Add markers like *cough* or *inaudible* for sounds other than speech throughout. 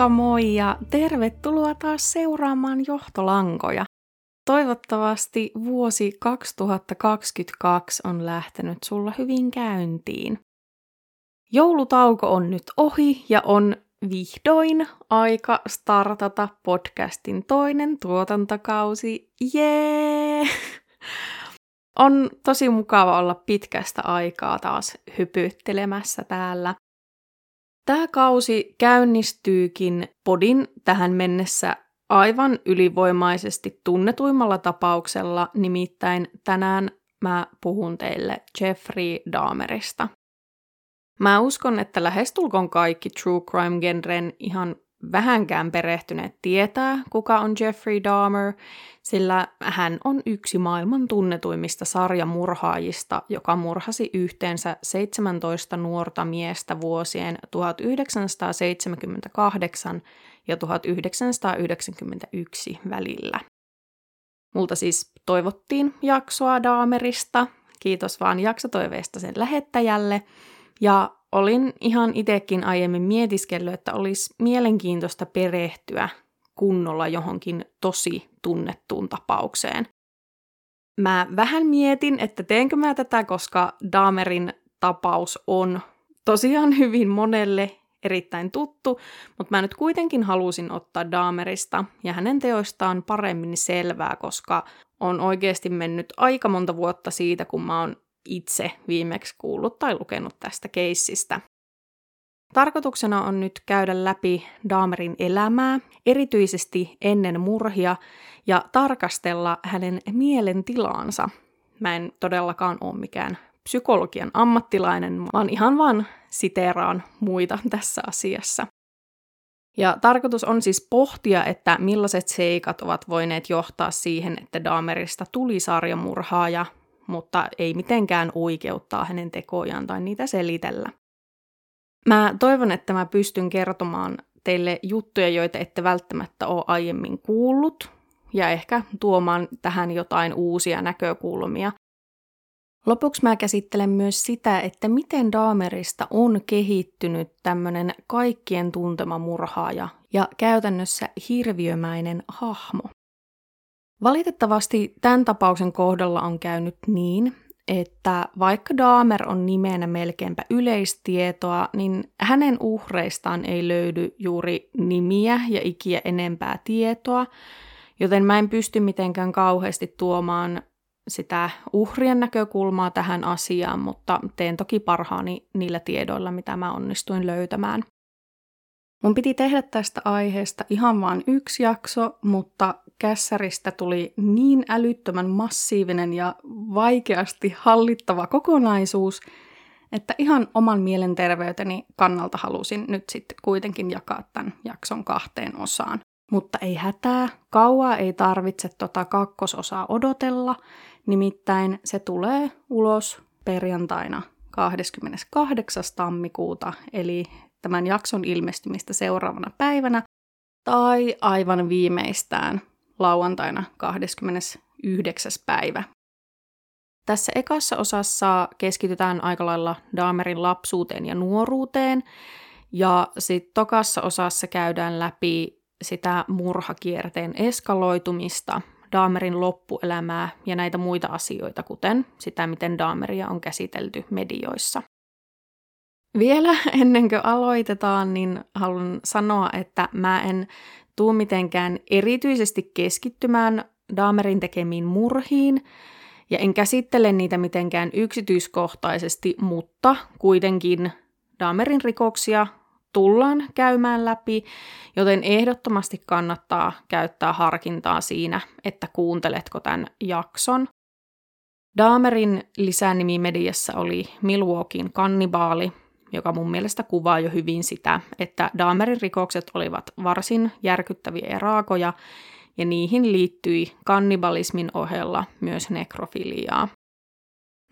Moikka moi ja tervetuloa taas seuraamaan johtolankoja. Toivottavasti vuosi 2022 on lähtenyt sulla hyvin käyntiin. Joulutauko on nyt ohi ja on vihdoin aika startata podcastin toinen tuotantokausi. Jee! *laughs* On tosi mukava olla pitkästä aikaa taas hypyttelemässä täällä. Tämä kausi käynnistyykin podin tähän mennessä aivan ylivoimaisesti tunnetuimmalla tapauksella, nimittäin tänään mä puhun teille Jeffrey Dahmerista. Mä uskon, että lähestulkoon kaikki true crime-genren ihan vähänkään perehtyneet tietää, kuka on Jeffrey Dahmer, sillä hän on yksi maailman tunnetuimmista sarjamurhaajista, joka murhasi yhteensä 17 nuorta miestä vuosien 1978 ja 1991 välillä. Multa siis toivottiin jaksoa Dahmerista, kiitos vaan jaksotoiveesta sen lähettäjälle, ja olin ihan itsekin aiemmin mietiskellyt, että olisi mielenkiintoista perehtyä kunnolla johonkin tosi tunnettuun tapaukseen. Mä vähän mietin, että teenkö mä tätä, koska Dahmerin tapaus on tosiaan hyvin monelle erittäin tuttu, mutta mä nyt kuitenkin halusin ottaa Dahmerista ja hänen teoistaan paremmin selvää, koska on oikeasti mennyt aika monta vuotta siitä, kun mä oon itse viimeksi kuullut tai lukenut tästä keissistä. Tarkoituksena on nyt käydä läpi Dahmerin elämää, erityisesti ennen murhia, ja tarkastella hänen mielentilaansa. Mä en todellakaan ole mikään psykologian ammattilainen, vaan ihan vaan siteeraan muita tässä asiassa. Ja tarkoitus on siis pohtia, että millaiset seikat ovat voineet johtaa siihen, että Dahmerista tuli sarjamurhaaja, mutta ei mitenkään oikeuttaa hänen tekojaan tai niitä selitellä. Mä toivon, että mä pystyn kertomaan teille juttuja, joita ette välttämättä ole aiemmin kuullut, ja ehkä tuomaan tähän jotain uusia näkökulmia. Lopuksi mä käsittelen myös sitä, että miten Daamerista on kehittynyt tämmöinen kaikkien tuntema murhaaja ja käytännössä hirviömäinen hahmo. Valitettavasti tämän tapauksen kohdalla on käynyt niin, että vaikka Dahmer on nimenä melkeinpä yleistietoa, niin hänen uhreistaan ei löydy juuri nimiä ja ikiä enempää tietoa, joten mä en pysty mitenkään kauheasti tuomaan sitä uhrien näkökulmaa tähän asiaan, mutta teen toki parhaani niillä tiedoilla, mitä mä onnistuin löytämään. Mun piti tehdä tästä aiheesta ihan vain yksi jakso, mutta kässäristä tuli niin älyttömän massiivinen ja vaikeasti hallittava kokonaisuus, että ihan oman mielenterveyteni kannalta halusin nyt sitten kuitenkin jakaa tämän jakson kahteen osaan. Mutta ei hätää, kauaa ei tarvitse tota kakkososaa odotella, nimittäin se tulee ulos perjantaina 28. tammikuuta, eli tämän jakson ilmestymistä seuraavana päivänä, tai aivan viimeistään lauantaina 29. päivä. Tässä ekassa osassa keskitytään aika lailla Daamerin lapsuuteen ja nuoruuteen, ja sitten tokassa osassa käydään läpi sitä murhakierteen eskaloitumista, Daamerin loppuelämää ja näitä muita asioita, kuten sitä, miten Daameria on käsitelty medioissa. Vielä ennen kuin aloitetaan, niin haluan sanoa, että mä en tuu mitenkään erityisesti keskittymään Daamerin tekemiin murhiin, ja en käsittele niitä mitenkään yksityiskohtaisesti, mutta kuitenkin Daamerin rikoksia tullaan käymään läpi, joten ehdottomasti kannattaa käyttää harkintaa siinä, että kuunteletko tämän jakson. Daamerin lisänimi mediassa oli Milwaukeein kannibaali, joka mun mielestä kuvaa jo hyvin sitä, että Dahmerin rikokset olivat varsin järkyttäviä ja raakoja, ja niihin liittyi kannibalismin ohella myös nekrofiliaa.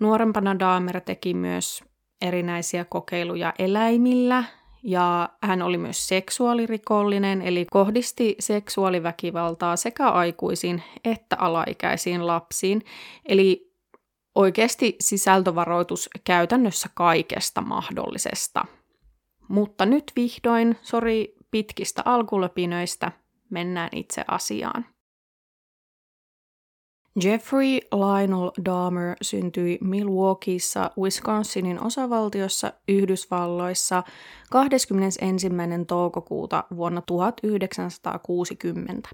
Nuorempana Dahmer teki myös erinäisiä kokeiluja eläimillä, ja hän oli myös seksuaalirikollinen, eli kohdisti seksuaaliväkivaltaa sekä aikuisiin että alaikäisiin lapsiin. Eli oikeasti sisältövaroitus käytännössä kaikesta mahdollisesta. Mutta nyt vihdoin, sori pitkistä alkulöpinöistä mennään itse asiaan. Jeffrey Lionel Dahmer syntyi Milwaukeeissa, Wisconsinin osavaltiossa Yhdysvalloissa 21. toukokuuta vuonna 1960.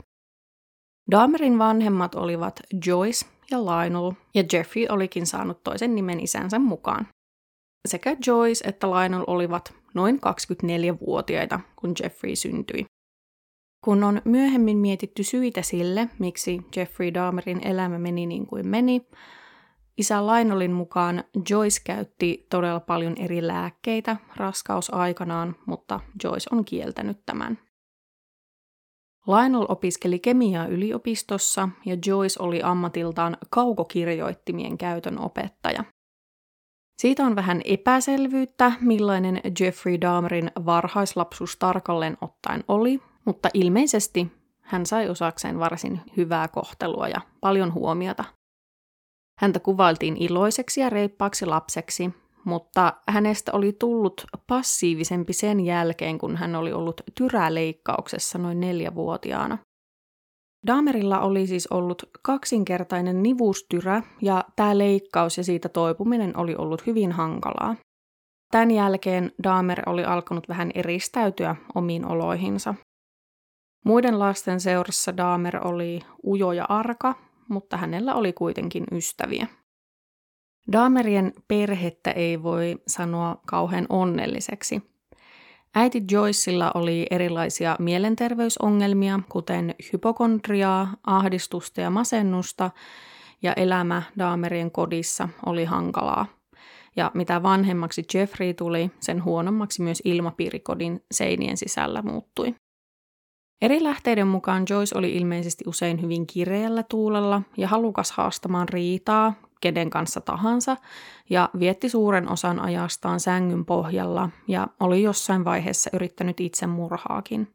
Dahmerin vanhemmat olivat Joyce ja Lionel, ja Jeffrey olikin saanut toisen nimen isänsä mukaan. Sekä Joyce että Lionel olivat noin 24-vuotiaita, kun Jeffrey syntyi. Kun on myöhemmin mietitty syitä sille, miksi Jeffrey Dahmerin elämä meni niin kuin meni, isä Lainolin mukaan Joyce käytti todella paljon eri lääkkeitä raskausaikanaan, mutta Joyce on kieltänyt tämän. Lionel opiskeli kemiaa yliopistossa ja Joyce oli ammatiltaan kaukokirjoittimien käytön opettaja. Siitä on vähän epäselvyyttä, millainen Jeffrey Dahmerin varhaislapsuus tarkalleen ottaen oli, mutta ilmeisesti hän sai osakseen varsin hyvää kohtelua ja paljon huomiota. Häntä kuvailtiin iloiseksi ja reippaaksi lapseksi, mutta hänestä oli tullut passiivisempi sen jälkeen, kun hän oli ollut tyräleikkauksessa noin neljävuotiaana. Daamerilla oli siis ollut kaksinkertainen nivustyrä ja tämä leikkaus ja siitä toipuminen oli ollut hyvin hankalaa. Tämän jälkeen Daamer oli alkanut vähän eristäytyä omiin oloihinsa. Muiden lasten seurassa Daamer oli ujo ja arka, mutta hänellä oli kuitenkin ystäviä. Daamerien perhettä ei voi sanoa kauhean onnelliseksi. Äiti Joyceilla oli erilaisia mielenterveysongelmia, kuten hypokondriaa, ahdistusta ja masennusta, ja elämä Daamerien kodissa oli hankalaa. Ja mitä vanhemmaksi Jeffrey tuli, sen huonommaksi myös ilmapiirikodin seinien sisällä muuttui. Eri lähteiden mukaan Joyce oli ilmeisesti usein hyvin kireällä tuulella ja halukas haastamaan riitaa kenen kanssa tahansa ja vietti suuren osan ajastaan sängyn pohjalla ja oli jossain vaiheessa yrittänyt itsemurhaakin.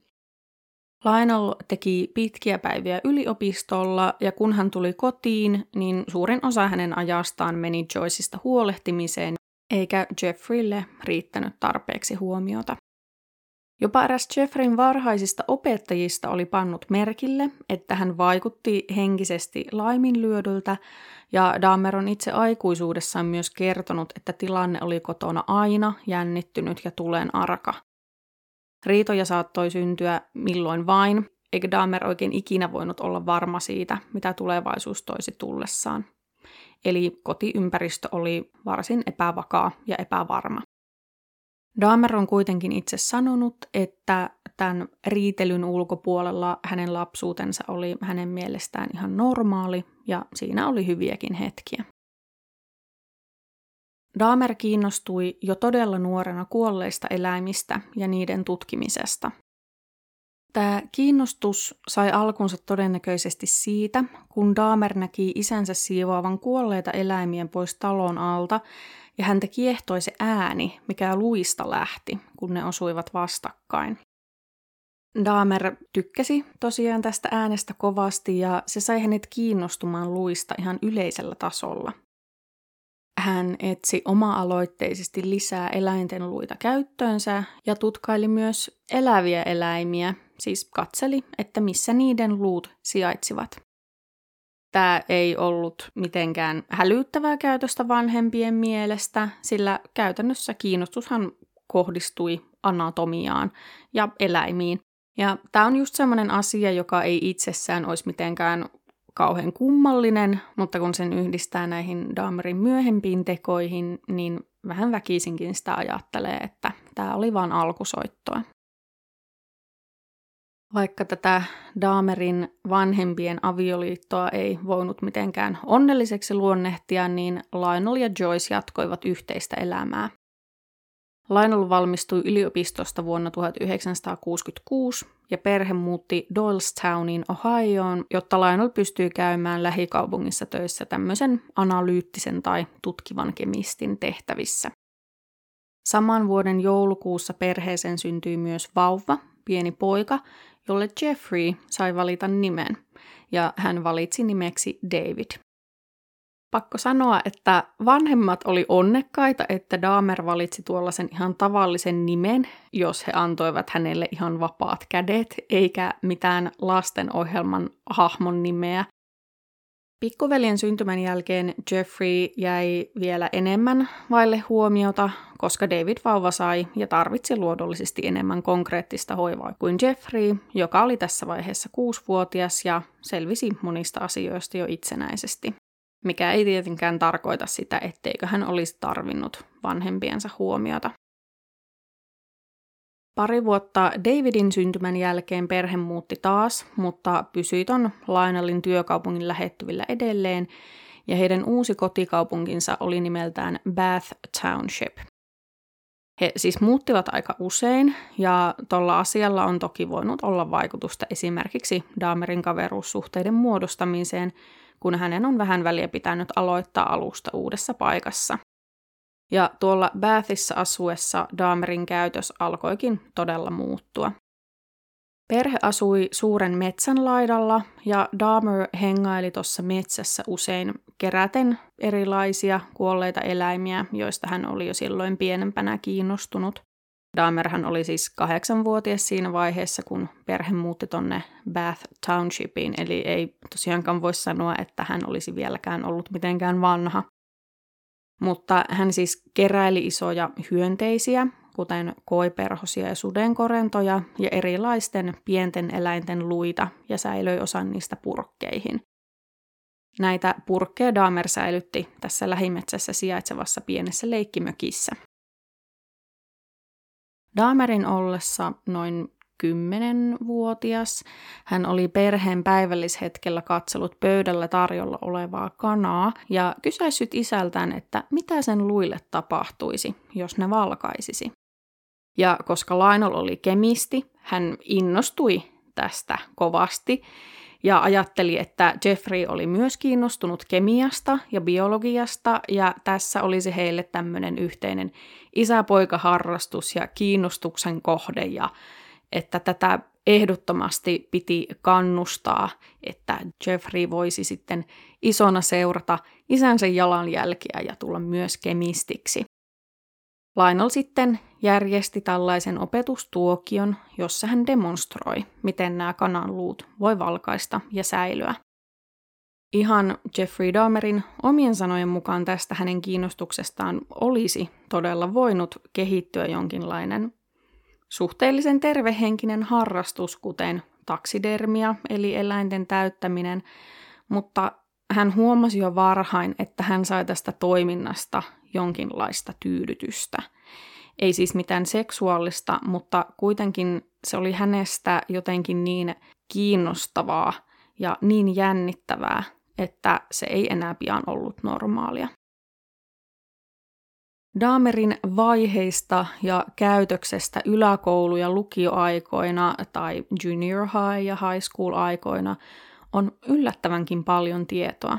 Lionel teki pitkiä päiviä yliopistolla ja kun hän tuli kotiin, niin suurin osa hänen ajastaan meni Joyceista huolehtimiseen, eikä Jeffreylle riittänyt tarpeeksi huomiota. Jopa eräs Jeffreyn varhaisista opettajista oli pannut merkille, että hän vaikutti henkisesti laiminlyödyltä, ja Dahmer on itse aikuisuudessaan myös kertonut, että tilanne oli kotona aina jännittynyt ja tulen arka. Riitoja saattoi syntyä milloin vain, eikä Dahmer oikein ikinä voinut olla varma siitä, mitä tulevaisuus toisi tullessaan. Eli kotiympäristö oli varsin epävakaa ja epävarma. Dahmer on kuitenkin itse sanonut, että tämän riitelyn ulkopuolella hänen lapsuutensa oli hänen mielestään ihan normaali ja siinä oli hyviäkin hetkiä. Dahmer kiinnostui jo todella nuorena kuolleista eläimistä ja niiden tutkimisesta. Tämä kiinnostus sai alkunsa todennäköisesti siitä, kun Dahmer näki isänsä siivoavan kuolleita eläimiä pois talon alta ja häntä kiehtoi se ääni, mikä luista lähti, kun ne osuivat vastakkain. Dahmer tykkäsi tosiaan tästä äänestä kovasti ja se sai hänet kiinnostumaan luista ihan yleisellä tasolla. Hän etsi oma-aloitteisesti lisää eläinten luita käyttöönsä ja tutkaili myös eläviä eläimiä, siis katseli, että missä niiden luut sijaitsivat. Tämä ei ollut mitenkään hälyttävää käytöstä vanhempien mielestä, sillä käytännössä kiinnostushan kohdistui anatomiaan ja eläimiin. Ja tämä on just semmoinen asia, joka ei itsessään olisi mitenkään kauhean kummallinen, mutta kun sen yhdistää näihin Dahmerin myöhempiin tekoihin, niin vähän väkisinkin sitä ajattelee, että tämä oli vain alkusoittoa. Vaikka tätä Daamerin vanhempien avioliittoa ei voinut mitenkään onnelliseksi luonnehtia, niin Lionel ja Joyce jatkoivat yhteistä elämää. Lionel valmistui yliopistosta vuonna 1966 ja perhe muutti Doylestownin Ohioon, jotta Lionel pystyi käymään lähikaupungissa töissä tämmöisen analyyttisen tai tutkivan kemistin tehtävissä. Saman vuoden joulukuussa perheeseen syntyi myös vauva, pieni poika, jolle Jeffrey sai valita nimen, ja hän valitsi nimeksi David. Pakko sanoa, että vanhemmat oli onnekkaita, että Dahmer valitsi tuollaisen ihan tavallisen nimen, jos he antoivat hänelle ihan vapaat kädet, eikä mitään lastenohjelman hahmon nimeä. Pikkuveljen syntymän jälkeen Jeffrey jäi vielä enemmän vaille huomiota, koska David vauva sai ja tarvitsi luodollisesti enemmän konkreettista hoivaa kuin Jeffrey, joka oli tässä vaiheessa kuusivuotias ja selvisi monista asioista jo itsenäisesti mikä ei tietenkään tarkoita sitä, etteikö hän olisi tarvinnut vanhempiensa huomiota. Pari vuotta Davidin syntymän jälkeen perhe muutti taas, mutta pysyi ton Lionelin työkaupungin lähettyvillä edelleen, ja heidän uusi kotikaupunkinsa oli nimeltään Bath Township. He siis muuttivat aika usein, ja tuolla asialla on toki voinut olla vaikutusta esimerkiksi Dahmerin kaveruussuhteiden muodostamiseen, kun hänen on vähän väliä pitänyt aloittaa alusta uudessa paikassa. Ja tuolla Bathissa asuessa Dahmerin käytös alkoikin todella muuttua. Perhe asui suuren metsän laidalla ja Dahmer hengaili tuossa metsässä usein keräten erilaisia kuolleita eläimiä, joista hän oli jo silloin pienempänä kiinnostunut. Dahmerhan oli siis kahdeksanvuotias siinä vaiheessa, kun perhe muutti tonne Bath Townshipiin, eli ei tosiaankaan voi sanoa, että hän olisi vieläkään ollut mitenkään vanha. Mutta hän siis keräili isoja hyönteisiä, kuten koiperhosia ja sudenkorentoja ja erilaisten pienten eläinten luita ja säilöi osan niistä purkkeihin. Näitä purkkeja Dahmer säilytti tässä lähimetsässä sijaitsevassa pienessä leikkimökissä. Dahmerin ollessa noin 10-vuotias hän oli perheen päivällishetkellä katsellut pöydällä tarjolla olevaa kanaa ja kysäissyt isältään, että mitä sen luille tapahtuisi, jos ne valkaisisi. Ja koska Lionel oli kemisti, hän innostui tästä kovasti ja ajatteli, että Jeffrey oli myös kiinnostunut kemiasta ja biologiasta, ja tässä olisi heille tämmöinen yhteinen isäpoikaharrastus ja kiinnostuksen kohde, ja että tätä ehdottomasti piti kannustaa, että Jeffrey voisi sitten isona seurata isänsä jalanjälkiä ja tulla myös kemistiksi. Lionel sitten järjesti tällaisen opetustuokion, jossa hän demonstroi, miten nämä kananluut voi valkaista ja säilyä. Ihan Jeffrey Dahmerin omien sanojen mukaan tästä hänen kiinnostuksestaan olisi todella voinut kehittyä jonkinlainen suhteellisen tervehenkinen harrastus, kuten taksidermia eli eläinten täyttäminen, mutta hän huomasi jo varhain, että hän sai tästä toiminnasta jonkinlaista tyydytystä. Ei siis mitään seksuaalista, mutta kuitenkin se oli hänestä jotenkin niin kiinnostavaa ja niin jännittävää, että se ei enää pian ollut normaalia. Daamerin vaiheista ja käytöksestä yläkoulu- ja lukioaikoina tai junior high- ja high school-aikoina on yllättävänkin paljon tietoa.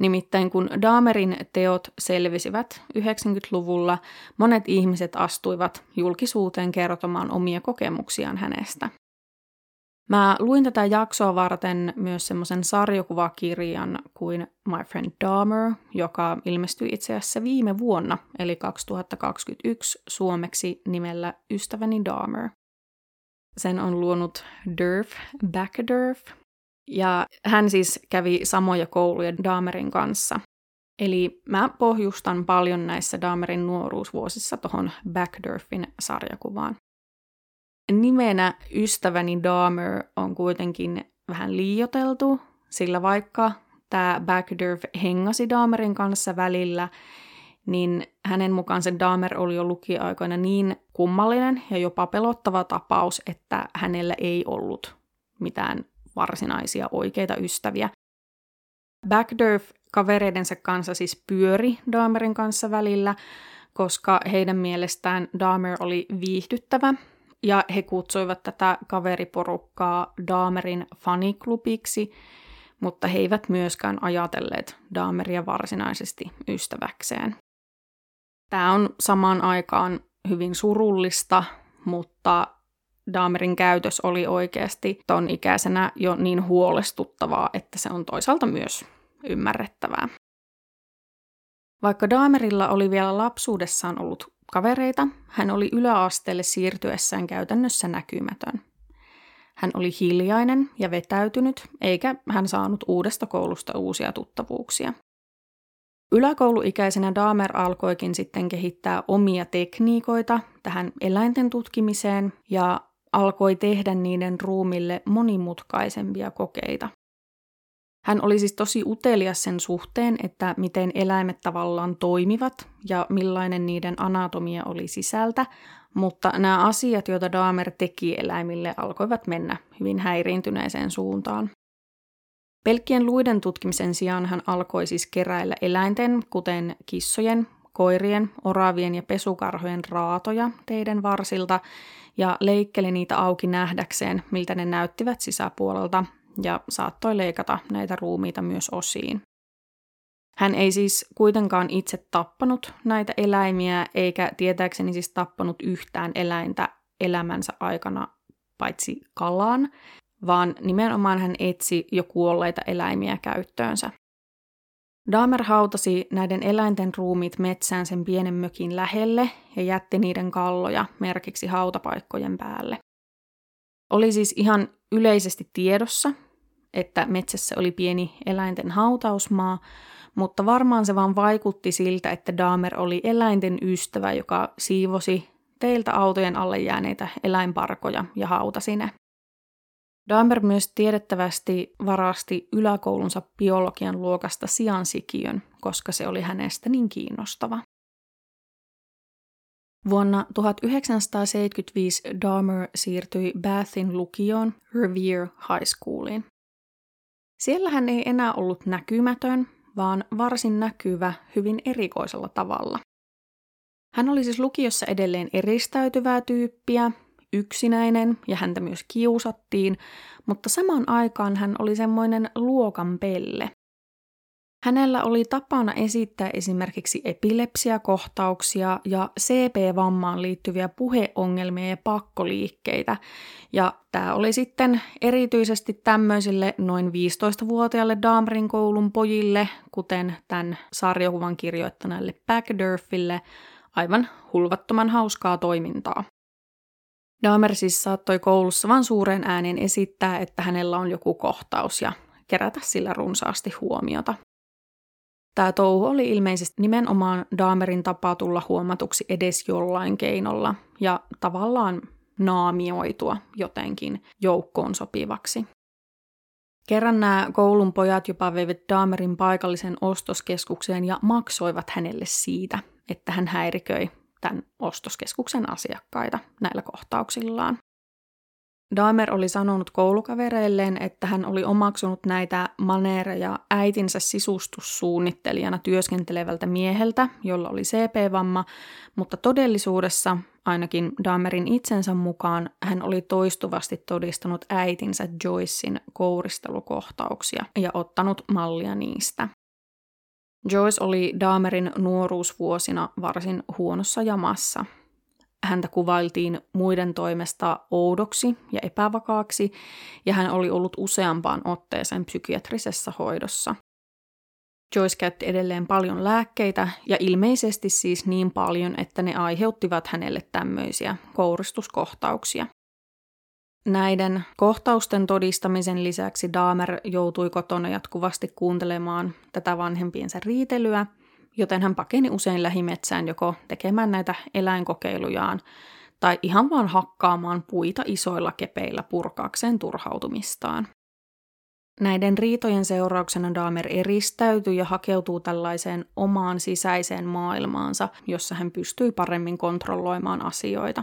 Nimittäin kun Daamerin teot selvisivät 90-luvulla, monet ihmiset astuivat julkisuuteen kertomaan omia kokemuksiaan hänestä. Mä luin tätä jaksoa varten myös semmoisen sarjakuvakirjan kuin My Friend Dahmer, joka ilmestyi itse asiassa viime vuonna, eli 2021 suomeksi nimellä Ystäväni Dahmer. Sen on luonut Durf Backerdurf, ja hän siis kävi samoja kouluja Dahmerin kanssa. Eli mä pohjustan paljon näissä Dahmerin nuoruusvuosissa tuohon Backdurfin sarjakuvaan. Nimenä ystäväni Dahmer on kuitenkin vähän liioteltu, sillä vaikka tämä Backdurf hengasi Dahmerin kanssa välillä, niin hänen mukaansa Dahmer oli jo lukiaikoina niin kummallinen ja jopa pelottava tapaus, että hänellä ei ollut mitään varsinaisia oikeita ystäviä. Backdurf kavereidensa kanssa siis pyöri Dahmerin kanssa välillä, koska heidän mielestään Dahmer oli viihdyttävä ja he kutsuivat tätä kaveriporukkaa Dahmerin faniklubiksi, mutta he eivät myöskään ajatelleet Dahmeria varsinaisesti ystäväkseen. Tämä on samaan aikaan hyvin surullista, mutta Dahmerin käytös oli oikeasti ton ikäisenä jo niin huolestuttavaa, että se on toisaalta myös ymmärrettävää. Vaikka Daamerilla oli vielä lapsuudessaan ollut kavereita, hän oli yläasteelle siirtyessään käytännössä näkymätön. Hän oli hiljainen ja vetäytynyt, eikä hän saanut uudesta koulusta uusia tuttavuuksia. Yläkouluikäisenä Dahmer alkoikin sitten kehittää omia tekniikoita tähän eläinten tutkimiseen ja alkoi tehdä niiden ruumille monimutkaisempia kokeita. Hän oli siis tosi utelias sen suhteen, että miten eläimet tavallaan toimivat ja millainen niiden anatomia oli sisältä, mutta nämä asiat, joita Dahmer teki eläimille, alkoivat mennä hyvin häiriintyneeseen suuntaan. Pelkkien luiden tutkimisen sijaan hän alkoi siis keräillä eläinten, kuten kissojen, koirien, oravien ja pesukarhojen raatoja teiden varsilta ja leikkeli niitä auki nähdäkseen, miltä ne näyttivät sisäpuolelta ja saattoi leikata näitä ruumiita myös osiin. Hän ei siis kuitenkaan itse tappanut näitä eläimiä, eikä tietääkseni siis tappanut yhtään eläintä elämänsä aikana, paitsi kalaan, vaan nimenomaan hän etsi jo kuolleita eläimiä käyttöönsä. Dahmer hautasi näiden eläinten ruumiit metsään sen pienen mökin lähelle ja jätti niiden kalloja merkiksi hautapaikkojen päälle. Oli siis ihan yleisesti tiedossa, että metsässä oli pieni eläinten hautausmaa, mutta varmaan se vaan vaikutti siltä, että Dahmer oli eläinten ystävä, joka siivosi teiltä autojen alle jääneitä eläinparkoja ja hautasi ne. Dahmer myös tiedettävästi varasti yläkoulunsa biologian luokasta siansikiön, koska se oli hänestä niin kiinnostava. Vuonna 1975 Dahmer siirtyi Bathin lukioon Revere High Schooliin. Siellä hän ei enää ollut näkymätön, vaan varsin näkyvä hyvin erikoisella tavalla. Hän oli siis lukiossa edelleen eristäytyvää tyyppiä, yksinäinen ja häntä myös kiusattiin, mutta samaan aikaan hän oli semmoinen luokan pelle. Hänellä oli tapana esittää esimerkiksi epilepsiakohtauksia ja CP-vammaan liittyviä puheongelmia ja pakkoliikkeitä. Ja tämä oli sitten erityisesti tämmöisille noin 15-vuotiaille Damrin koulun pojille, kuten tämän sarjakuvan kirjoittaneelle Backdurfille, aivan hulvattoman hauskaa toimintaa. Dahmer siis saattoi koulussa vain suuren äänen esittää, että hänellä on joku kohtaus ja kerätä sillä runsaasti huomiota. Tämä touhu oli ilmeisesti nimenomaan Dahmerin tapa tulla huomatuksi edes jollain keinolla ja tavallaan naamioitua jotenkin joukkoon sopivaksi. Kerran nämä koulun pojat jopa veivät Dahmerin paikallisen ostoskeskukseen ja maksoivat hänelle siitä, että hän häiriköi tämän ostoskeskuksen asiakkaita näillä kohtauksillaan. Dahmer oli sanonut koulukavereilleen, että hän oli omaksunut näitä maneereja äitinsä sisustussuunnittelijana työskentelevältä mieheltä, jolla oli CP-vamma, mutta todellisuudessa, ainakin Dahmerin itsensä mukaan, hän oli toistuvasti todistanut äitinsä Joycein kouristelukohtauksia ja ottanut mallia niistä. Joyce oli Dahmerin nuoruusvuosina varsin huonossa jamassa – häntä kuvailtiin muiden toimesta oudoksi ja epävakaaksi, ja hän oli ollut useampaan otteeseen psykiatrisessa hoidossa. Joyce käytti edelleen paljon lääkkeitä ja ilmeisesti siis niin paljon, että ne aiheuttivat hänelle tämmöisiä kouristuskohtauksia. Näiden kohtausten todistamisen lisäksi Dahmer joutui kotona jatkuvasti kuuntelemaan tätä vanhempiensa riitelyä – joten hän pakeni usein lähimetsään joko tekemään näitä eläinkokeilujaan tai ihan vaan hakkaamaan puita isoilla kepeillä purkaakseen turhautumistaan. Näiden riitojen seurauksena Dahmer eristäytyi ja hakeutuu tällaiseen omaan sisäiseen maailmaansa, jossa hän pystyi paremmin kontrolloimaan asioita.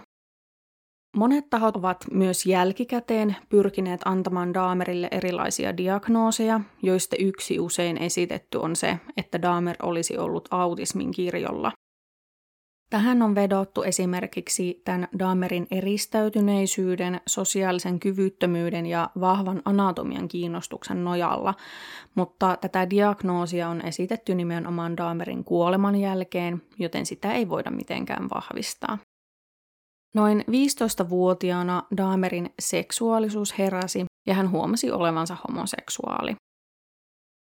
Monet tahot ovat myös jälkikäteen pyrkineet antamaan Daamerille erilaisia diagnooseja, joista yksi usein esitetty on se, että Daamer olisi ollut autismin kirjolla. Tähän on vedottu esimerkiksi tämän Dahmerin eristäytyneisyyden, sosiaalisen kyvyttömyyden ja vahvan anatomian kiinnostuksen nojalla, mutta tätä diagnoosia on esitetty nimenomaan Dahmerin kuoleman jälkeen, joten sitä ei voida mitenkään vahvistaa. Noin 15-vuotiaana Dahmerin seksuaalisuus heräsi ja hän huomasi olevansa homoseksuaali.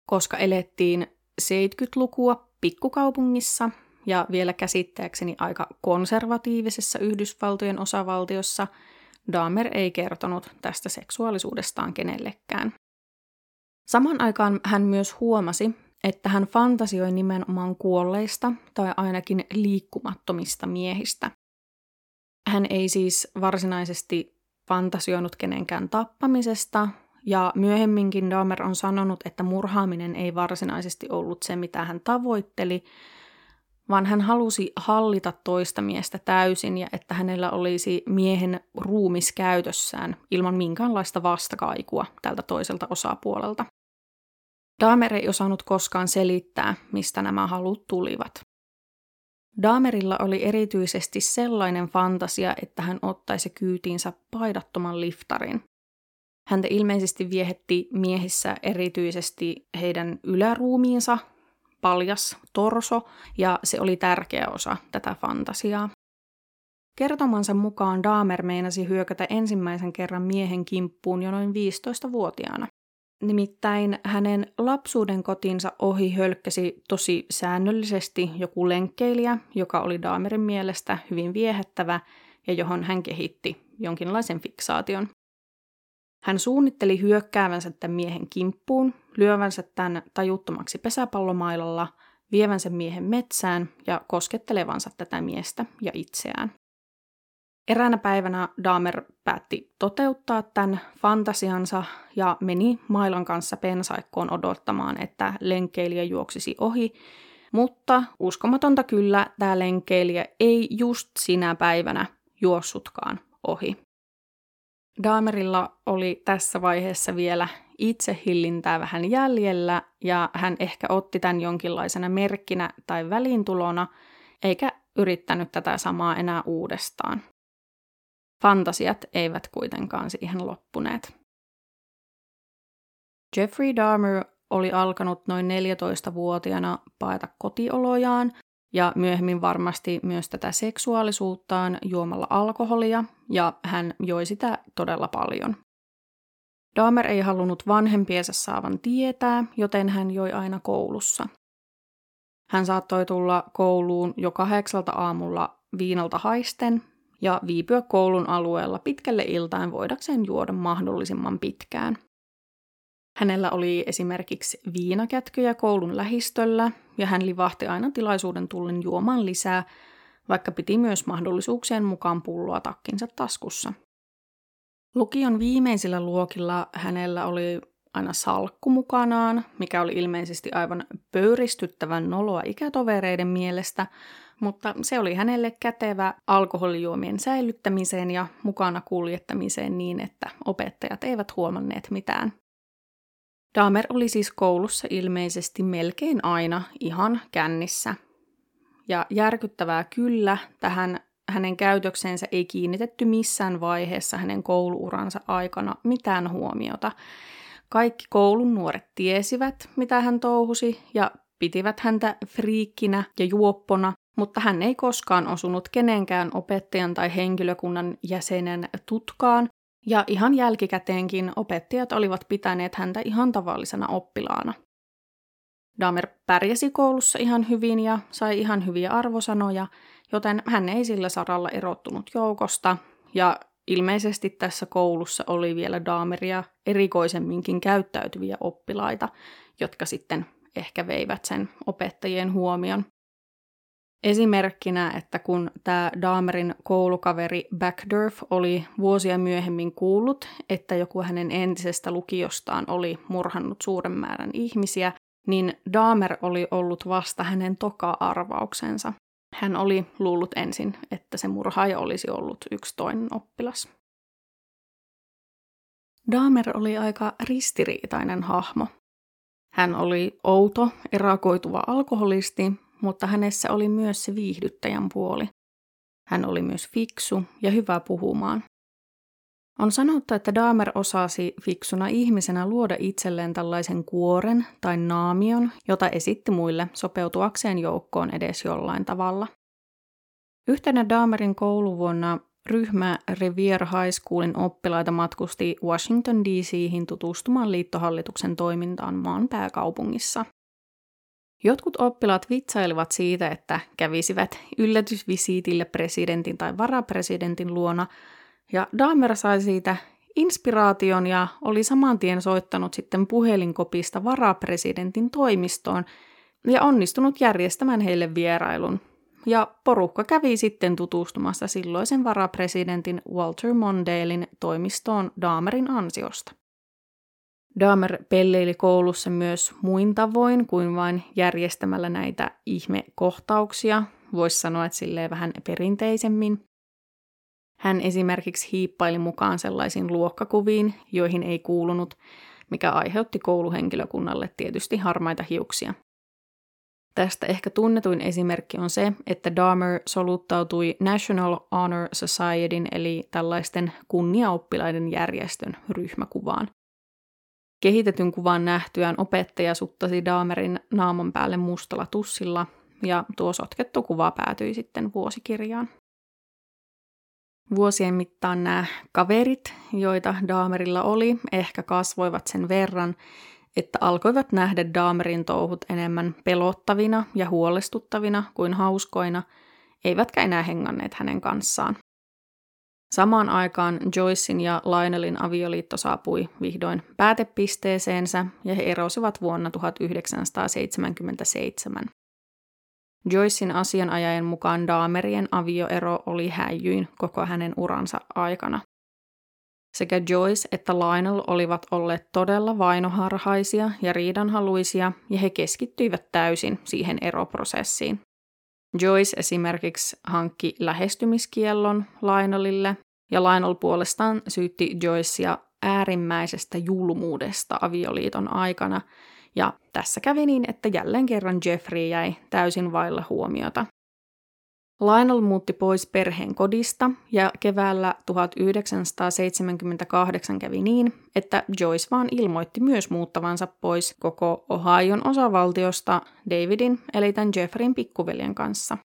Koska elettiin 70-lukua, pikkukaupungissa ja vielä käsittääkseni aika konservatiivisessa Yhdysvaltojen osavaltiossa Dahmer ei kertonut tästä seksuaalisuudestaan kenellekään. Saman aikaan hän myös huomasi, että hän fantasioi nimenomaan kuolleista tai ainakin liikkumattomista miehistä. Hän ei siis varsinaisesti fantasioinut kenenkään tappamisesta, ja myöhemminkin Dahmer on sanonut, että murhaaminen ei varsinaisesti ollut se, mitä hän tavoitteli, vaan hän halusi hallita toista miestä täysin ja että hänellä olisi miehen ruumis käytössään ilman minkäänlaista vastakaikua tältä toiselta osapuolelta. Dahmer ei osannut koskaan selittää, mistä nämä halut tulivat. Dahmerilla oli erityisesti sellainen fantasia, että hän ottaisi kyytiinsä paidattoman liftarin. Häntä ilmeisesti viehetti miehissä erityisesti heidän yläruumiinsa, paljas torso, ja se oli tärkeä osa tätä fantasiaa. Kertomansa mukaan Dahmer meinasi hyökätä ensimmäisen kerran miehen kimppuun jo noin 15-vuotiaana. Nimittäin hänen lapsuuden kotinsa ohi hölkkäsi tosi säännöllisesti joku lenkkeilijä, joka oli Dahmerin mielestä hyvin viehättävä ja johon hän kehitti jonkinlaisen fiksaation. Hän suunnitteli hyökkäävänsä tämän miehen kimppuun, lyövänsä tämän tajuttomaksi pesäpallomailalla, vievänsä miehen metsään ja koskettelevansa tätä miestä ja itseään. Eräänä päivänä Dahmer päätti toteuttaa tämän fantasiansa ja meni mailan kanssa pensaikkoon odottamaan, että lenkeilijä juoksisi ohi, mutta uskomatonta kyllä tämä lenkeilijä ei just sinä päivänä juossutkaan ohi. Dahmerilla oli tässä vaiheessa vielä itsehillintää vähän jäljellä ja hän ehkä otti tämän jonkinlaisena merkkinä tai väliintulona, eikä yrittänyt tätä samaa enää uudestaan. Fantasiat eivät kuitenkaan siihen loppuneet. Jeffrey Dahmer oli alkanut noin 14-vuotiaana paeta kotiolojaan ja myöhemmin varmasti myös tätä seksuaalisuuttaan juomalla alkoholia, ja hän joi sitä todella paljon. Dahmer ei halunnut vanhempiensa saavan tietää, joten hän joi aina koulussa. Hän saattoi tulla kouluun jo kahdeksalta aamulla viinalta haisten ja viipyä koulun alueella pitkälle iltaan voidakseen juoda mahdollisimman pitkään. Hänellä oli esimerkiksi viinakätköjä koulun lähistöllä ja hän livahti aina tilaisuuden tullen juomaan lisää, vaikka piti myös mahdollisuuksien mukaan pulloa takkinsa taskussa. Lukion viimeisillä luokilla hänellä oli aina salkku mukanaan, mikä oli ilmeisesti aivan pöyristyttävän noloa ikätovereiden mielestä, mutta se oli hänelle kätevä alkoholijuomien säilyttämiseen ja mukana kuljettamiseen niin, että opettajat eivät huomanneet mitään. Dahmer oli siis koulussa ilmeisesti melkein aina ihan kännissä. Ja järkyttävää kyllä, tähän hänen käytöksensä ei kiinnitetty missään vaiheessa hänen kouluuransa aikana mitään huomiota. Kaikki koulun nuoret tiesivät, mitä hän touhusi, ja pitivät häntä friikkinä ja juoppona, mutta hän ei koskaan osunut kenenkään opettajan tai henkilökunnan jäsenen tutkaan, ja ihan jälkikäteenkin opettajat olivat pitäneet häntä ihan tavallisena oppilaana. Damer pärjäsi koulussa ihan hyvin ja sai ihan hyviä arvosanoja, joten hän ei sillä saralla erottunut joukosta, ja ilmeisesti tässä koulussa oli vielä Dameria erikoisemminkin käyttäytyviä oppilaita, jotka sitten ehkä veivät sen opettajien huomion. Esimerkkinä, että kun tämä Dahmerin koulukaveri Backdorf oli vuosia myöhemmin kuullut, että joku hänen entisestä lukiostaan oli murhannut suuren määrän ihmisiä, niin Dahmer oli ollut vasta hänen toka-arvauksensa. Hän oli luullut ensin, että se murhaaja olisi ollut yksi toinen oppilas. Dahmer oli aika ristiriitainen hahmo. Hän oli outo, erakoituva alkoholisti, mutta hänessä oli myös se viihdyttäjän puoli. Hän oli myös fiksu ja hyvä puhumaan. On sanottu, että Dahmer osasi fiksuna ihmisenä luoda itselleen tällaisen kuoren tai naamion, jota esitti muille sopeutuakseen joukkoon edes jollain tavalla. Yhtenä Dahmerin kouluvuonna ryhmä Revere High Schoolin oppilaita matkusti Washington DC:hin tutustumaan liittohallituksen toimintaan maan pääkaupungissa. Jotkut oppilaat vitsailivat siitä, että kävisivät yllätysvisiitille presidentin tai varapresidentin luona, ja Dahmer sai siitä inspiraation ja oli saman tien soittanut sitten puhelinkopista varapresidentin toimistoon ja onnistunut järjestämään heille vierailun. Ja porukka kävi sitten tutustumassa silloisen varapresidentin Walter Mondalein toimistoon Dahmerin ansiosta. Dahmer pelleili koulussa myös muin tavoin kuin vain järjestämällä näitä ihmekohtauksia, voisi sanoa, että silleen vähän perinteisemmin. Hän esimerkiksi hiippaili mukaan sellaisiin luokkakuviin, joihin ei kuulunut, mikä aiheutti kouluhenkilökunnalle tietysti harmaita hiuksia. Tästä ehkä tunnetuin esimerkki on se, että Dahmer soluttautui National Honor Societyn eli tällaisten kunniaoppilaiden järjestön ryhmäkuvaan. Kehitetyn kuvan nähtyään opettaja suttasi Dahmerin naaman päälle mustalla tussilla ja tuo sotkettu kuva päätyi sitten vuosikirjaan. Vuosien mittaan nämä kaverit, joita Dahmerilla oli, ehkä kasvoivat sen verran, että alkoivat nähdä Dahmerin touhut enemmän pelottavina ja huolestuttavina kuin hauskoina, eivätkä enää henganneet hänen kanssaan. Samaan aikaan Joycein ja Lionelin avioliitto saapui vihdoin päätepisteeseensä ja he erosivat vuonna 1977. Joycein asianajajan mukaan Daamerien avioero oli häijyin koko hänen uransa aikana. Sekä Joyce että Lionel olivat olleet todella vainoharhaisia ja riidanhaluisia, ja he keskittyivät täysin siihen eroprosessiin. Joyce esimerkiksi hankki lähestymiskiellon Lionelille, ja Lionel puolestaan syytti Joycea äärimmäisestä julmuudesta avioliiton aikana, ja tässä kävi niin, että jälleen kerran Jeffrey jäi täysin vailla huomiota. Lionel muutti pois perheen kodista ja keväällä 1978 kävi niin, että Joyce vaan ilmoitti myös muuttavansa pois koko Ohion osavaltiosta Davidin eli tämän Jeffreyn pikkuveljen kanssa.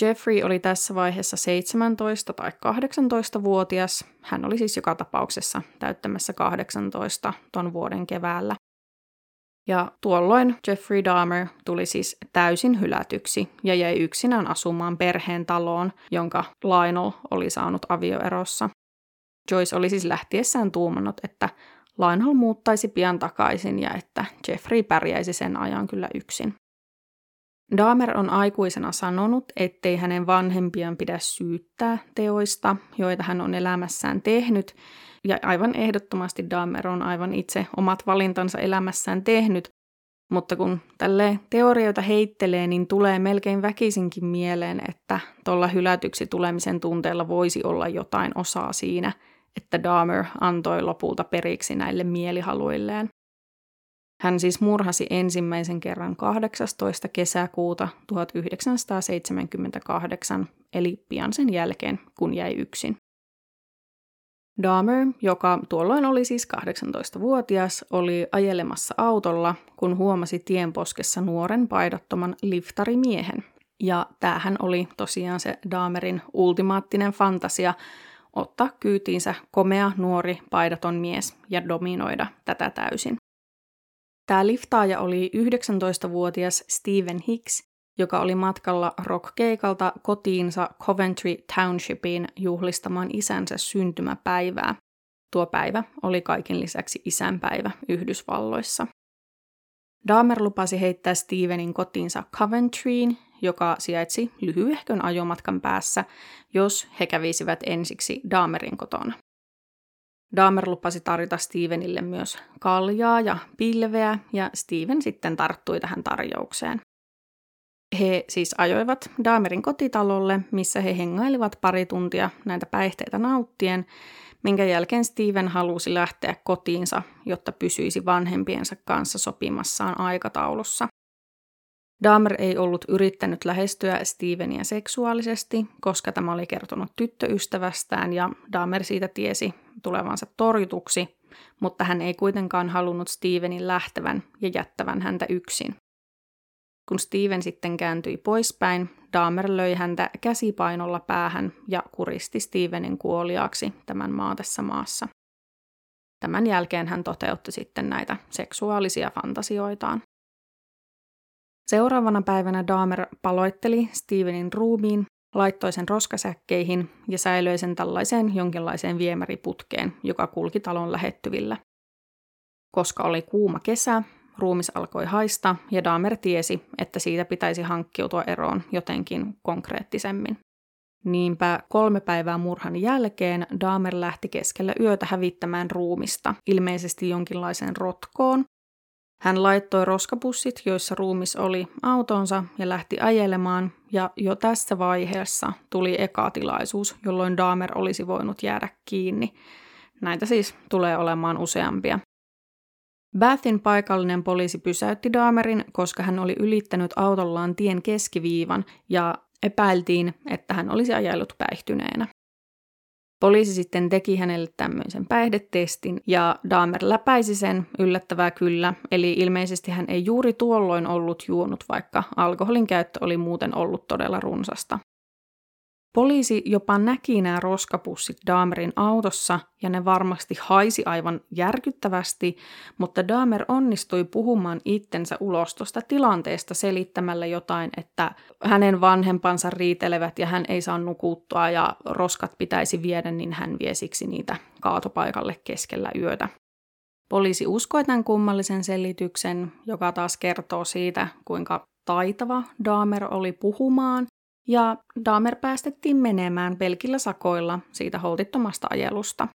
Jeffrey oli tässä vaiheessa 17 tai 18-vuotias. Hän oli siis joka tapauksessa täyttämässä 18 ton vuoden keväällä. Ja tuolloin Jeffrey Dahmer tuli siis täysin hylätyksi ja jäi yksinään asumaan perheen taloon, jonka Lionel oli saanut avioerossa. Joyce oli siis lähtiessään tuumannut, että Lionel muuttaisi pian takaisin ja että Jeffrey pärjäisi sen ajan kyllä yksin. Dahmer on aikuisena sanonut, ettei hänen vanhempiaan pidä syyttää teoista, joita hän on elämässään tehnyt, ja aivan ehdottomasti Dahmer on aivan itse omat valintansa elämässään tehnyt, mutta kun tälle teorioita heittelee, niin tulee melkein väkisinkin mieleen, että tuolla hylätyksi tulemisen tunteella voisi olla jotain osaa siinä, että Dahmer antoi lopulta periksi näille mielihaluilleen. Hän siis murhasi ensimmäisen kerran 18. kesäkuuta 1978, eli pian sen jälkeen, kun jäi yksin. Dahmer, joka tuolloin oli siis 18-vuotias, oli ajelemassa autolla, kun huomasi tienposkessa nuoren paidattoman liftarimiehen. Ja tämähän oli tosiaan se Dahmerin ultimaattinen fantasia ottaa kyytiinsä komea nuori paidaton mies ja dominoida tätä täysin. Tämä liftaaja oli 19-vuotias Stephen Hicks, joka oli matkalla rockkeikalta kotiinsa Coventry Townshipiin juhlistamaan isänsä syntymäpäivää. Tuo päivä oli kaiken lisäksi isänpäivä Yhdysvalloissa. Dahmer lupasi heittää Stevenin kotiinsa Coventryin, joka sijaitsi lyhyehkön ajomatkan päässä, jos he kävisivät ensiksi Dahmerin kotona. Dahmer lupasi tarjota Stevenille myös kaljaa ja pilveä, ja Steven sitten tarttui tähän tarjoukseen. He siis ajoivat Dahmerin kotitalolle, missä he hengailivat pari tuntia näitä päihteitä nauttien, minkä jälkeen Steven halusi lähteä kotiinsa, jotta pysyisi vanhempiensa kanssa sopimassaan aikataulussa. Dahmer ei ollut yrittänyt lähestyä Stevenia seksuaalisesti, koska tämä oli kertonut tyttöystävästään ja Dahmer siitä tiesi tulevansa torjutuksi, mutta hän ei kuitenkaan halunnut Stevenin lähtevän ja jättävän häntä yksin. Kun Steven sitten kääntyi poispäin, Dahmer löi häntä käsipainolla päähän ja kuristi Stevenin kuoliaaksi tämän maatessa maassa. Tämän jälkeen hän toteutti sitten näitä seksuaalisia fantasioitaan. Seuraavana päivänä Dahmer paloitteli Stevenin ruumiin, laittoi sen roskasäkkeihin ja säilöi sen tällaiseen jonkinlaiseen viemäriputkeen, joka kulki talon lähettyvillä. Koska oli kuuma kesä, ruumis alkoi haista ja Dahmer tiesi, että siitä pitäisi hankkiutua eroon jotenkin konkreettisemmin. Niinpä kolme päivää murhan jälkeen Dahmer lähti keskellä yötä hävittämään ruumista, ilmeisesti jonkinlaiseen rotkoon. Hän laittoi roskapussit, joissa ruumis oli, autonsa ja lähti ajelemaan, ja jo tässä vaiheessa tuli eka tilaisuus, jolloin Dahmer olisi voinut jäädä kiinni. Näitä siis tulee olemaan useampia. Bathin paikallinen poliisi pysäytti Dahmerin, koska hän oli ylittänyt autollaan tien keskiviivan ja epäiltiin, että hän olisi ajellut päihtyneenä. Poliisi sitten teki hänelle tämmöisen päihdetestin ja Dahmer läpäisi sen yllättävää kyllä, eli ilmeisesti hän ei juuri tuolloin ollut juonut, vaikka alkoholin käyttö oli muuten ollut todella runsasta. Poliisi jopa näki nämä roskapussit Dahmerin autossa ja ne varmasti haisi aivan järkyttävästi, mutta Dahmer onnistui puhumaan itsensä ulos tuosta tilanteesta selittämällä jotain, että hänen vanhempansa riitelevät ja hän ei saa nukuttua ja roskat pitäisi viedä, niin hän vie siksi niitä kaatopaikalle keskellä yötä. Poliisi uskoi tämän kummallisen selityksen, joka taas kertoo siitä, kuinka taitava Dahmer oli puhumaan ja Dahmer päästettiin menemään pelkillä sakoilla siitä holtittomasta ajelusta.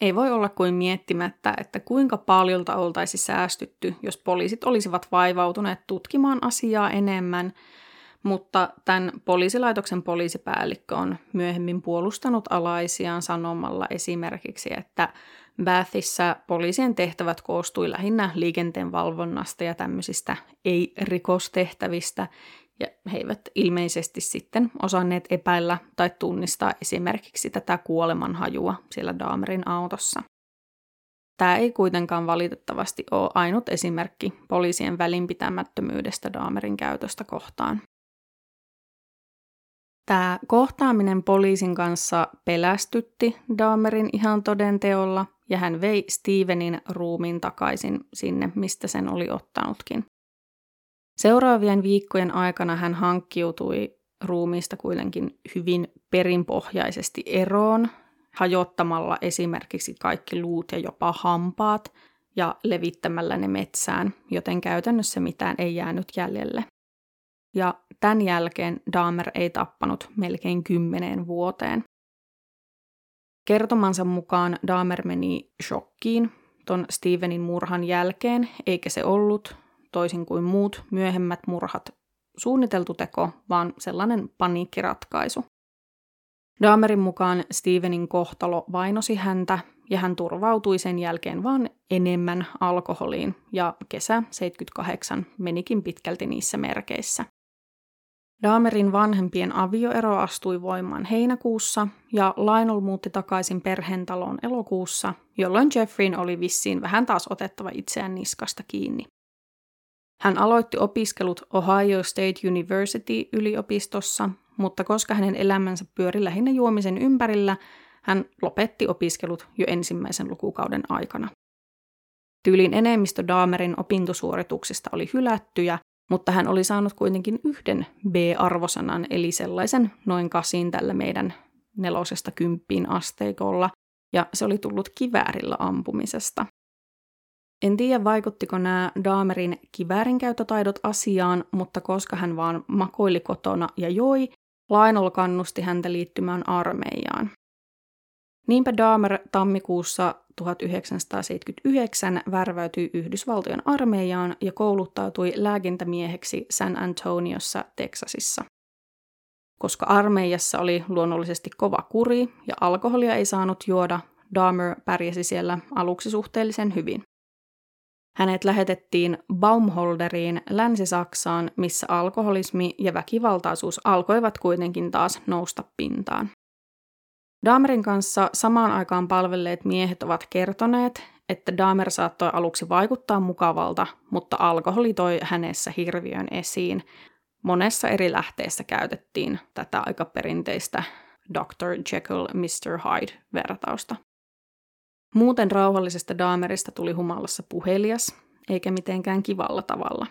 Ei voi olla kuin miettimättä, että kuinka paljolta oltaisi säästytty, jos poliisit olisivat vaivautuneet tutkimaan asiaa enemmän, mutta tämän poliisilaitoksen poliisipäällikkö on myöhemmin puolustanut alaisiaan sanomalla esimerkiksi, että Bathissa poliisien tehtävät koostui lähinnä liikenteen valvonnasta ja tämmöisistä ei-rikostehtävistä, ja he eivät ilmeisesti sitten osanneet epäillä tai tunnistaa esimerkiksi tätä kuolemanhajua siellä Dahmerin autossa. Tämä ei kuitenkaan valitettavasti ole ainut esimerkki poliisien välinpitämättömyydestä Dahmerin käytöstä kohtaan. Tämä kohtaaminen poliisin kanssa pelästytti Dahmerin ihan todenteolla ja hän vei Stevenin ruumiin takaisin sinne, mistä sen oli ottanutkin. Seuraavien viikkojen aikana hän hankkiutui ruumiista kuitenkin hyvin perinpohjaisesti eroon, hajottamalla esimerkiksi kaikki luut ja jopa hampaat ja levittämällä ne metsään, joten käytännössä mitään ei jäänyt jäljelle. Ja tämän jälkeen Dahmer ei tappanut melkein kymmeneen vuoteen. Kertomansa mukaan Dahmer meni shokkiin ton Stevenin murhan jälkeen, eikä se ollut toisin kuin muut myöhemmät murhat, suunniteltu teko, vaan sellainen paniikkiratkaisu. Dahmerin mukaan Stevenin kohtalo vainosi häntä ja hän turvautui sen jälkeen vaan enemmän alkoholiin ja kesä 78 menikin pitkälti niissä merkeissä. Dahmerin vanhempien avioero astui voimaan heinäkuussa ja Lionel muutti takaisin perheentaloon elokuussa, jolloin Jeffreyn oli vissiin vähän taas otettava itseään niskasta kiinni. Hän aloitti opiskelut Ohio State University yliopistossa, mutta koska hänen elämänsä pyöri lähinnä juomisen ympärillä, hän lopetti opiskelut jo ensimmäisen lukukauden aikana. Tyylin enemmistö Dahmerin opintosuorituksista oli hylättyjä, mutta hän oli saanut kuitenkin yhden B-arvosanan, eli sellaisen noin kasin tällä meidän nelosesta kymppiin asteikolla, ja se oli tullut kiväärillä ampumisesta. En tiedä, vaikuttiko nämä Daamerin kiväärinkäyttötaidot asiaan, mutta koska hän vaan makoili kotona ja joi, Lionel kannusti häntä liittymään armeijaan. Niinpä Dahmer tammikuussa 1979 värväytyi Yhdysvaltojen armeijaan ja kouluttautui lääkintämieheksi San Antoniossa, Teksasissa. Koska armeijassa oli luonnollisesti kova kuri ja alkoholia ei saanut juoda, Dahmer pärjäsi siellä aluksi suhteellisen hyvin. Hänet lähetettiin Baumholderiin Länsi-Saksaan, missä alkoholismi ja väkivaltaisuus alkoivat kuitenkin taas nousta pintaan. Dahmerin kanssa samaan aikaan palvelleet miehet ovat kertoneet, että Dahmer saattoi aluksi vaikuttaa mukavalta, mutta alkoholi toi hänessä hirviön esiin. Monessa eri lähteessä käytettiin tätä aika perinteistä Dr. Jekyll, Mr. Hyde-vertausta. Muuten rauhallisesta Daamerista tuli humalassa puhelias, eikä mitenkään kivalla tavalla.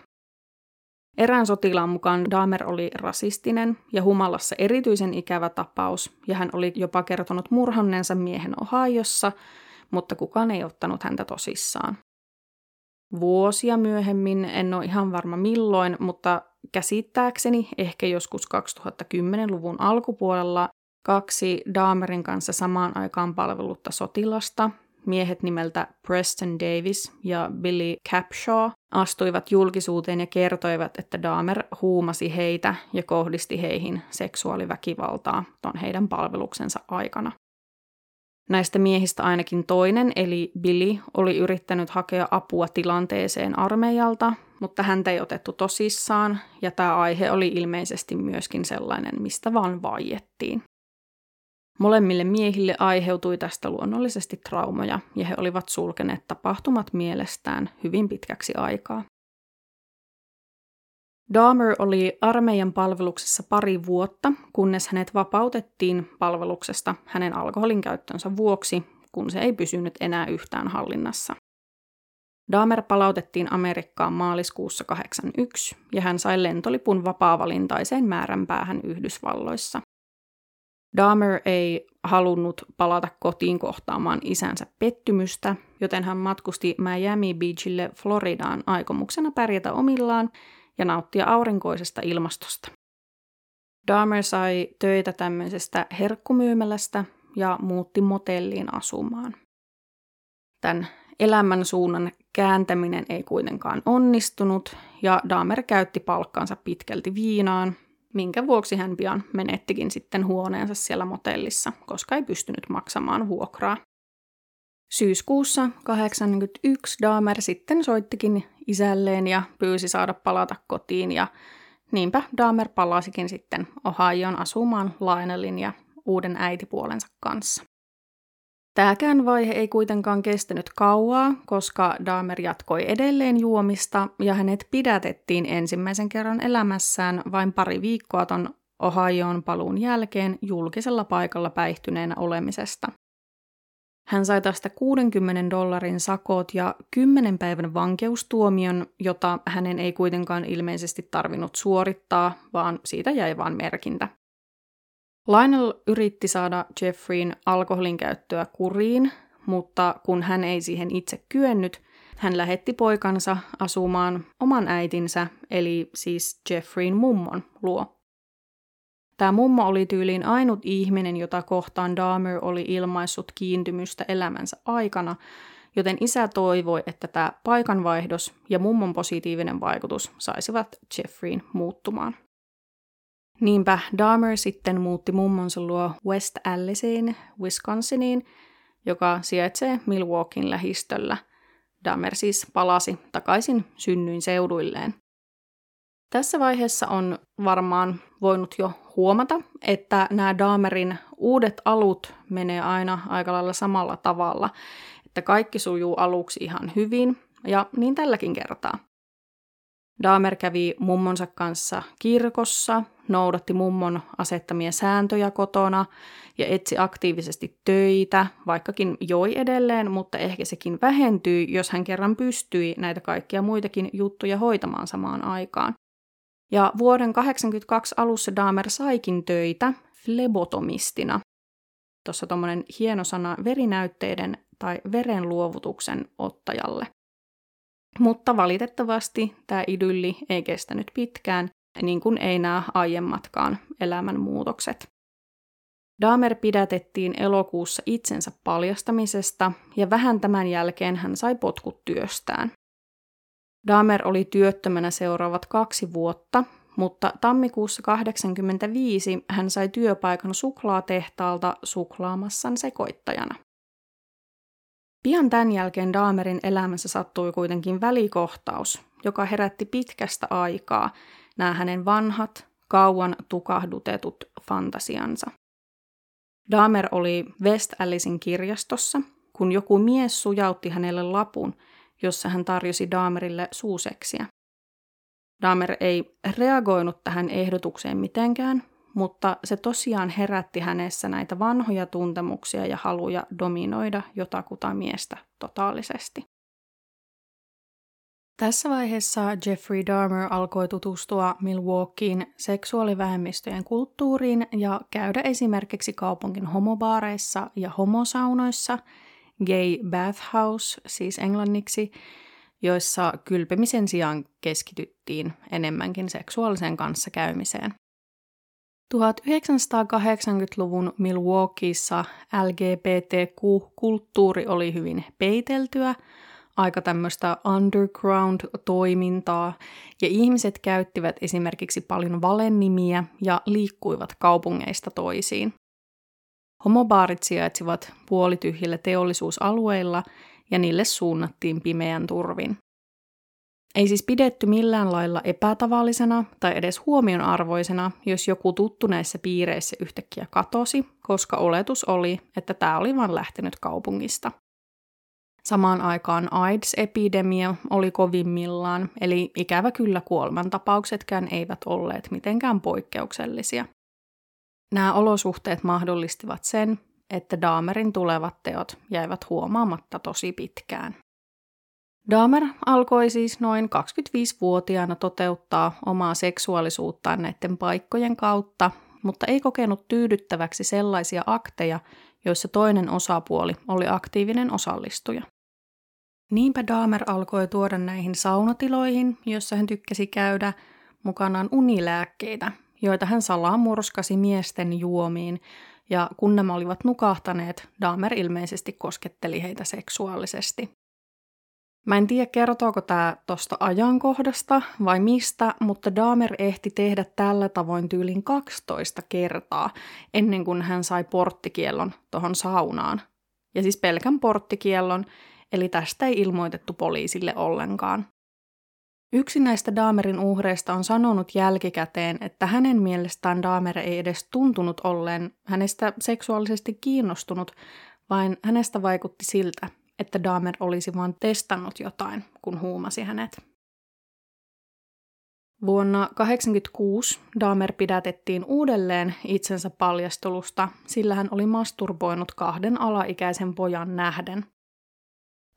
Erään sotilaan mukaan Dahmer oli rasistinen ja humalassa erityisen ikävä tapaus, ja hän oli jopa kertonut murhanneensa miehen Ohiossa, mutta kukaan ei ottanut häntä tosissaan. Vuosia myöhemmin, en ole ihan varma milloin, mutta käsittääkseni ehkä joskus 2010-luvun alkupuolella kaksi Dahmerin kanssa samaan aikaan palvelutta sotilasta, miehet nimeltä Preston Davis ja Billy Capshaw, astuivat julkisuuteen ja kertoivat, että Dahmer huumasi heitä ja kohdisti heihin seksuaaliväkivaltaa ton heidän palveluksensa aikana. Näistä miehistä ainakin toinen, eli Billy, oli yrittänyt hakea apua tilanteeseen armeijalta, mutta häntä ei otettu tosissaan, ja tämä aihe oli ilmeisesti myöskin sellainen, mistä vaan vaiettiin. Molemmille miehille aiheutui tästä luonnollisesti traumoja, ja he olivat sulkeneet tapahtumat mielestään hyvin pitkäksi aikaa. Dahmer oli armeijan palveluksessa pari vuotta, kunnes hänet vapautettiin palveluksesta hänen alkoholin käyttönsä vuoksi, kun se ei pysynyt enää yhtään hallinnassa. Dahmer palautettiin Amerikkaan maaliskuussa 81 ja hän sai lentolipun vapaavalintaiseen määränpäähän Yhdysvalloissa. Dahmer ei halunnut palata kotiin kohtaamaan isänsä pettymystä, joten hän matkusti Miami Beachille Floridaan aikomuksena pärjätä omillaan ja nauttia aurinkoisesta ilmastosta. Dahmer sai töitä tämmöisestä herkkumyymälästä ja muutti motelliin asumaan. Tämän elämän suunnan kääntäminen ei kuitenkaan onnistunut ja Dahmer käytti palkkansa pitkälti viinaan, minkä vuoksi hän pian menettikin sitten huoneensa siellä motellissa, koska ei pystynyt maksamaan vuokraa. Syyskuussa 81 Dahmer sitten soittikin isälleen ja pyysi saada palata kotiin ja niinpä Dahmer palasikin sitten Ohioon asumaan Lionelin ja uuden äitipuolensa kanssa. Tämäkään vaihe ei kuitenkaan kestänyt kauaa, koska Dahmer jatkoi edelleen juomista ja hänet pidätettiin ensimmäisen kerran elämässään vain pari viikkoa ton Ohioon paluun jälkeen julkisella paikalla päihtyneenä olemisesta. Hän sai tästä 60 dollarin sakot ja 10 päivän vankeustuomion, jota hänen ei kuitenkaan ilmeisesti tarvinnut suorittaa, vaan siitä jäi vain merkintä. Lionel yritti saada Jeffreyn alkoholin käyttöä kuriin, mutta kun hän ei siihen itse kyennyt, hän lähetti poikansa asumaan oman äitinsä, eli siis Jeffreyn mummon luo. Tämä mummo oli tyyliin ainut ihminen, jota kohtaan Dahmer oli ilmaissut kiintymystä elämänsä aikana, joten isä toivoi, että tämä paikanvaihdos ja mummon positiivinen vaikutus saisivat Jeffreyn muuttumaan. Niinpä Dahmer sitten muutti mummonsa luo West Alliseen, Wisconsiniin, joka sijaitsee Milwaukeein lähistöllä. Dahmer siis palasi takaisin synnyin seuduilleen. Tässä vaiheessa on varmaan voinut jo huomata, että nämä Dahmerin uudet alut menee aina aika lailla samalla tavalla, että kaikki sujuu aluksi ihan hyvin, ja niin tälläkin kertaa. Dahmer kävi mummonsa kanssa kirkossa, noudatti mummon asettamia sääntöjä kotona ja etsi aktiivisesti töitä, vaikkakin joi edelleen, mutta ehkä sekin vähentyi, jos hän kerran pystyi näitä kaikkia muitakin juttuja hoitamaan samaan aikaan. Ja vuoden 82 alussa Dahmer saikin töitä flebotomistina. Tuossa tuommoinen hieno sana verinäytteiden tai verenluovutuksen ottajalle. Mutta valitettavasti tämä idylli ei kestänyt pitkään, niin kuin ei nämä aiemmatkaan elämänmuutokset. Dahmer pidätettiin elokuussa itsensä paljastamisesta ja vähän tämän jälkeen hän sai potkut työstään. Dahmer oli työttömänä seuraavat kaksi vuotta, mutta tammikuussa 1985 hän sai työpaikan suklaatehtaalta suklaamassan sekoittajana. Pian tämän jälkeen Dahmerin elämässä sattui kuitenkin välikohtaus, joka herätti pitkästä aikaa nämä hänen vanhat, kauan tukahdutetut fantasiansa. Dahmer oli West Allisin kirjastossa, kun joku mies sujautti hänelle lapun, jossa hän tarjosi Dahmerille suuseksiä. Dahmer ei reagoinut tähän ehdotukseen mitenkään, mutta se tosiaan herätti hänessä näitä vanhoja tuntemuksia ja haluja dominoida jotakuta miestä totaalisesti. Tässä vaiheessa Jeffrey Dahmer alkoi tutustua Milwaukeein seksuaalivähemmistöjen kulttuuriin ja käydä esimerkiksi kaupungin homobaareissa ja homosaunoissa, gay bathhouse siis englanniksi, joissa kylpemisen sijaan keskityttiin enemmänkin seksuaaliseen kanssakäymiseen. 1980-luvun Milwaukeeissa LGBTQ-kulttuuri oli hyvin peiteltyä, aika tämmöistä underground-toimintaa, ja ihmiset käyttivät esimerkiksi paljon valennimiä ja liikkuivat kaupungeista toisiin. Homobaarit sijaitsivat puolityhjillä teollisuusalueilla ja niille suunnattiin pimeän turvin. Ei siis pidetty millään lailla epätavallisena tai edes huomionarvoisena, jos joku tuttu näissä piireissä yhtäkkiä katosi, koska oletus oli, että tämä oli vain lähtenyt kaupungista. Samaan aikaan AIDS-epidemia oli kovimmillaan, eli ikävä kyllä kuolemantapauksetkään eivät olleet mitenkään poikkeuksellisia. Nämä olosuhteet mahdollistivat sen, että Daamerin tulevat teot jäivät huomaamatta tosi pitkään. Dahmer alkoi siis noin 25-vuotiaana toteuttaa omaa seksuaalisuuttaan näiden paikkojen kautta, mutta ei kokenut tyydyttäväksi sellaisia akteja, joissa toinen osapuoli oli aktiivinen osallistuja. Niinpä Dahmer alkoi tuoda näihin saunatiloihin, joissa hän tykkäsi käydä, mukanaan unilääkkeitä, joita hän salaa murskasi miesten juomiin, ja kun nämä olivat nukahtaneet, Dahmer ilmeisesti kosketteli heitä seksuaalisesti. Mä en tiedä, kertooko tämä tuosta ajankohdasta vai mistä, mutta Dahmer ehti tehdä tällä tavoin tyylin 12 kertaa ennen kuin hän sai porttikiellon tuohon saunaan. Ja siis pelkän porttikiellon, eli tästä ei ilmoitettu poliisille ollenkaan. Yksi näistä Dahmerin uhreista on sanonut jälkikäteen, että hänen mielestään Dahmer ei edes tuntunut olleen hänestä seksuaalisesti kiinnostunut, vaan hänestä vaikutti siltä, että Dahmer olisi vain testannut jotain, kun huumasi hänet. Vuonna 1986 Dahmer pidätettiin uudelleen itsensä paljastelusta, sillä hän oli masturboinut kahden alaikäisen pojan nähden.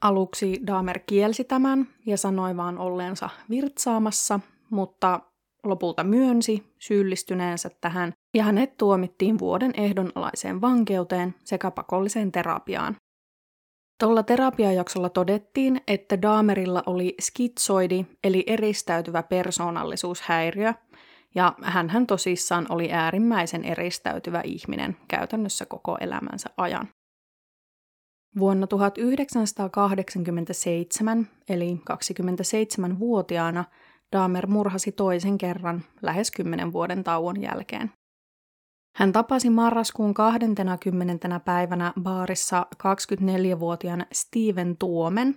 Aluksi Dahmer kielsi tämän ja sanoi vaan olleensa virtsaamassa, mutta lopulta myönsi syyllistyneensä tähän ja hänet tuomittiin vuoden ehdonalaiseen vankeuteen sekä pakolliseen terapiaan. Tuolla terapiajaksolla todettiin, että Dahmerilla oli skitsoidi eli eristäytyvä persoonallisuushäiriö, ja hän tosissaan oli äärimmäisen eristäytyvä ihminen käytännössä koko elämänsä ajan. Vuonna 1987, eli 27-vuotiaana, Dahmer murhasi toisen kerran lähes kymmenen vuoden tauon jälkeen. Hän tapasi marraskuun 20. päivänä baarissa 24-vuotiaan Steven Tuomen,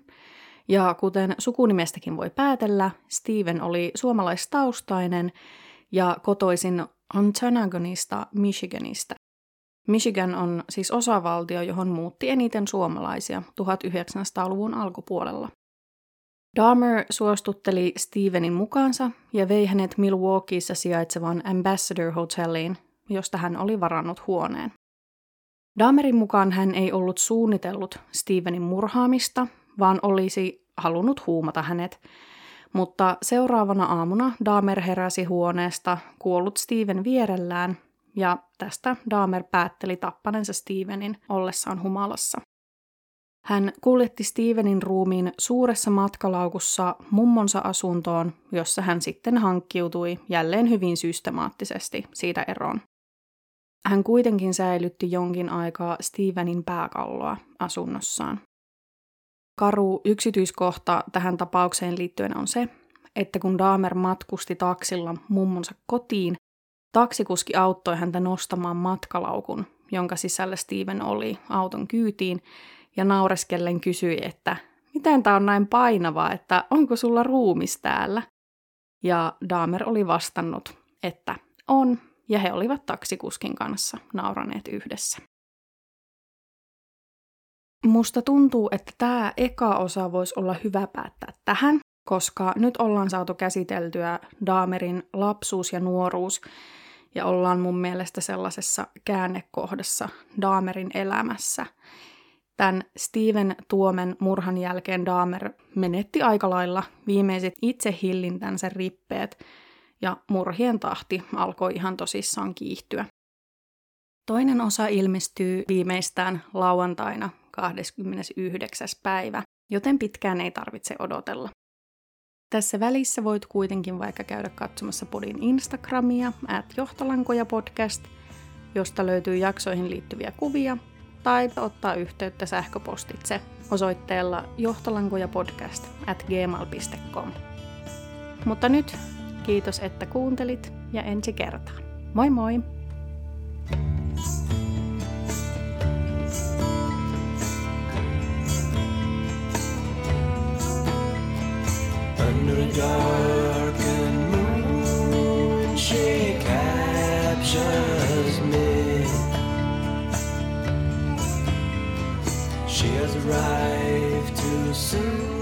ja kuten sukunimestäkin voi päätellä, Steven oli suomalaistaustainen ja kotoisin Ontonagonista, Michiganista. Michigan on siis osavaltio, johon muutti eniten suomalaisia 1900-luvun alkupuolella. Dahmer suostutteli Stevenin mukaansa ja vei hänet Milwaukeeissa sijaitsevaan Ambassador Hotelliin, josta hän oli varannut huoneen. Dahmerin mukaan hän ei ollut suunnitellut Stevenin murhaamista, vaan olisi halunnut huumata hänet, mutta seuraavana aamuna Dahmer heräsi huoneesta kuollut Steven vierellään ja tästä Dahmer päätteli tappanensa Stevenin ollessaan humalassa. Hän kuljetti Stevenin ruumiin suuressa matkalaukussa mummonsa asuntoon, jossa hän sitten hankkiutui jälleen hyvin systemaattisesti siitä eroon. Hän kuitenkin säilytti jonkin aikaa Stevenin pääkalloa asunnossaan. Karu yksityiskohta tähän tapaukseen liittyen on se, että kun Dahmer matkusti taksilla mummonsa kotiin, Taksikuski auttoi häntä nostamaan matkalaukun, jonka sisällä Steven oli auton kyytiin, ja naureskellen kysyi, että miten tämä on näin painavaa, että onko sulla ruumis täällä? Ja Dahmer oli vastannut, että on, ja he olivat taksikuskin kanssa nauraneet yhdessä. Musta tuntuu, että tämä eka osa voisi olla hyvä päättää tähän, koska nyt ollaan saatu käsiteltyä Daamerin lapsuus ja nuoruus, ja ollaan mun mielestä sellaisessa käännekohdassa Daamerin elämässä. Tämän Steven Tuomen murhan jälkeen Dahmer menetti aika lailla viimeiset itsehillintänsä rippeet ja murhien tahti alkoi ihan tosissaan kiihtyä. Toinen osa ilmestyy viimeistään lauantaina 29. päivä, joten pitkään ei tarvitse odotella. Tässä välissä voit kuitenkin vaikka käydä katsomassa podin Instagramia, at johtolankoja podcast, josta löytyy jaksoihin liittyviä kuvia, tai ottaa yhteyttä sähköpostitse osoitteella johtolankojapodcast at gmail.com. Mutta nyt kiitos, että kuuntelit ja ensi kertaan. Moi moi! Under a darkened moon, she captures me. She has arrived too soon.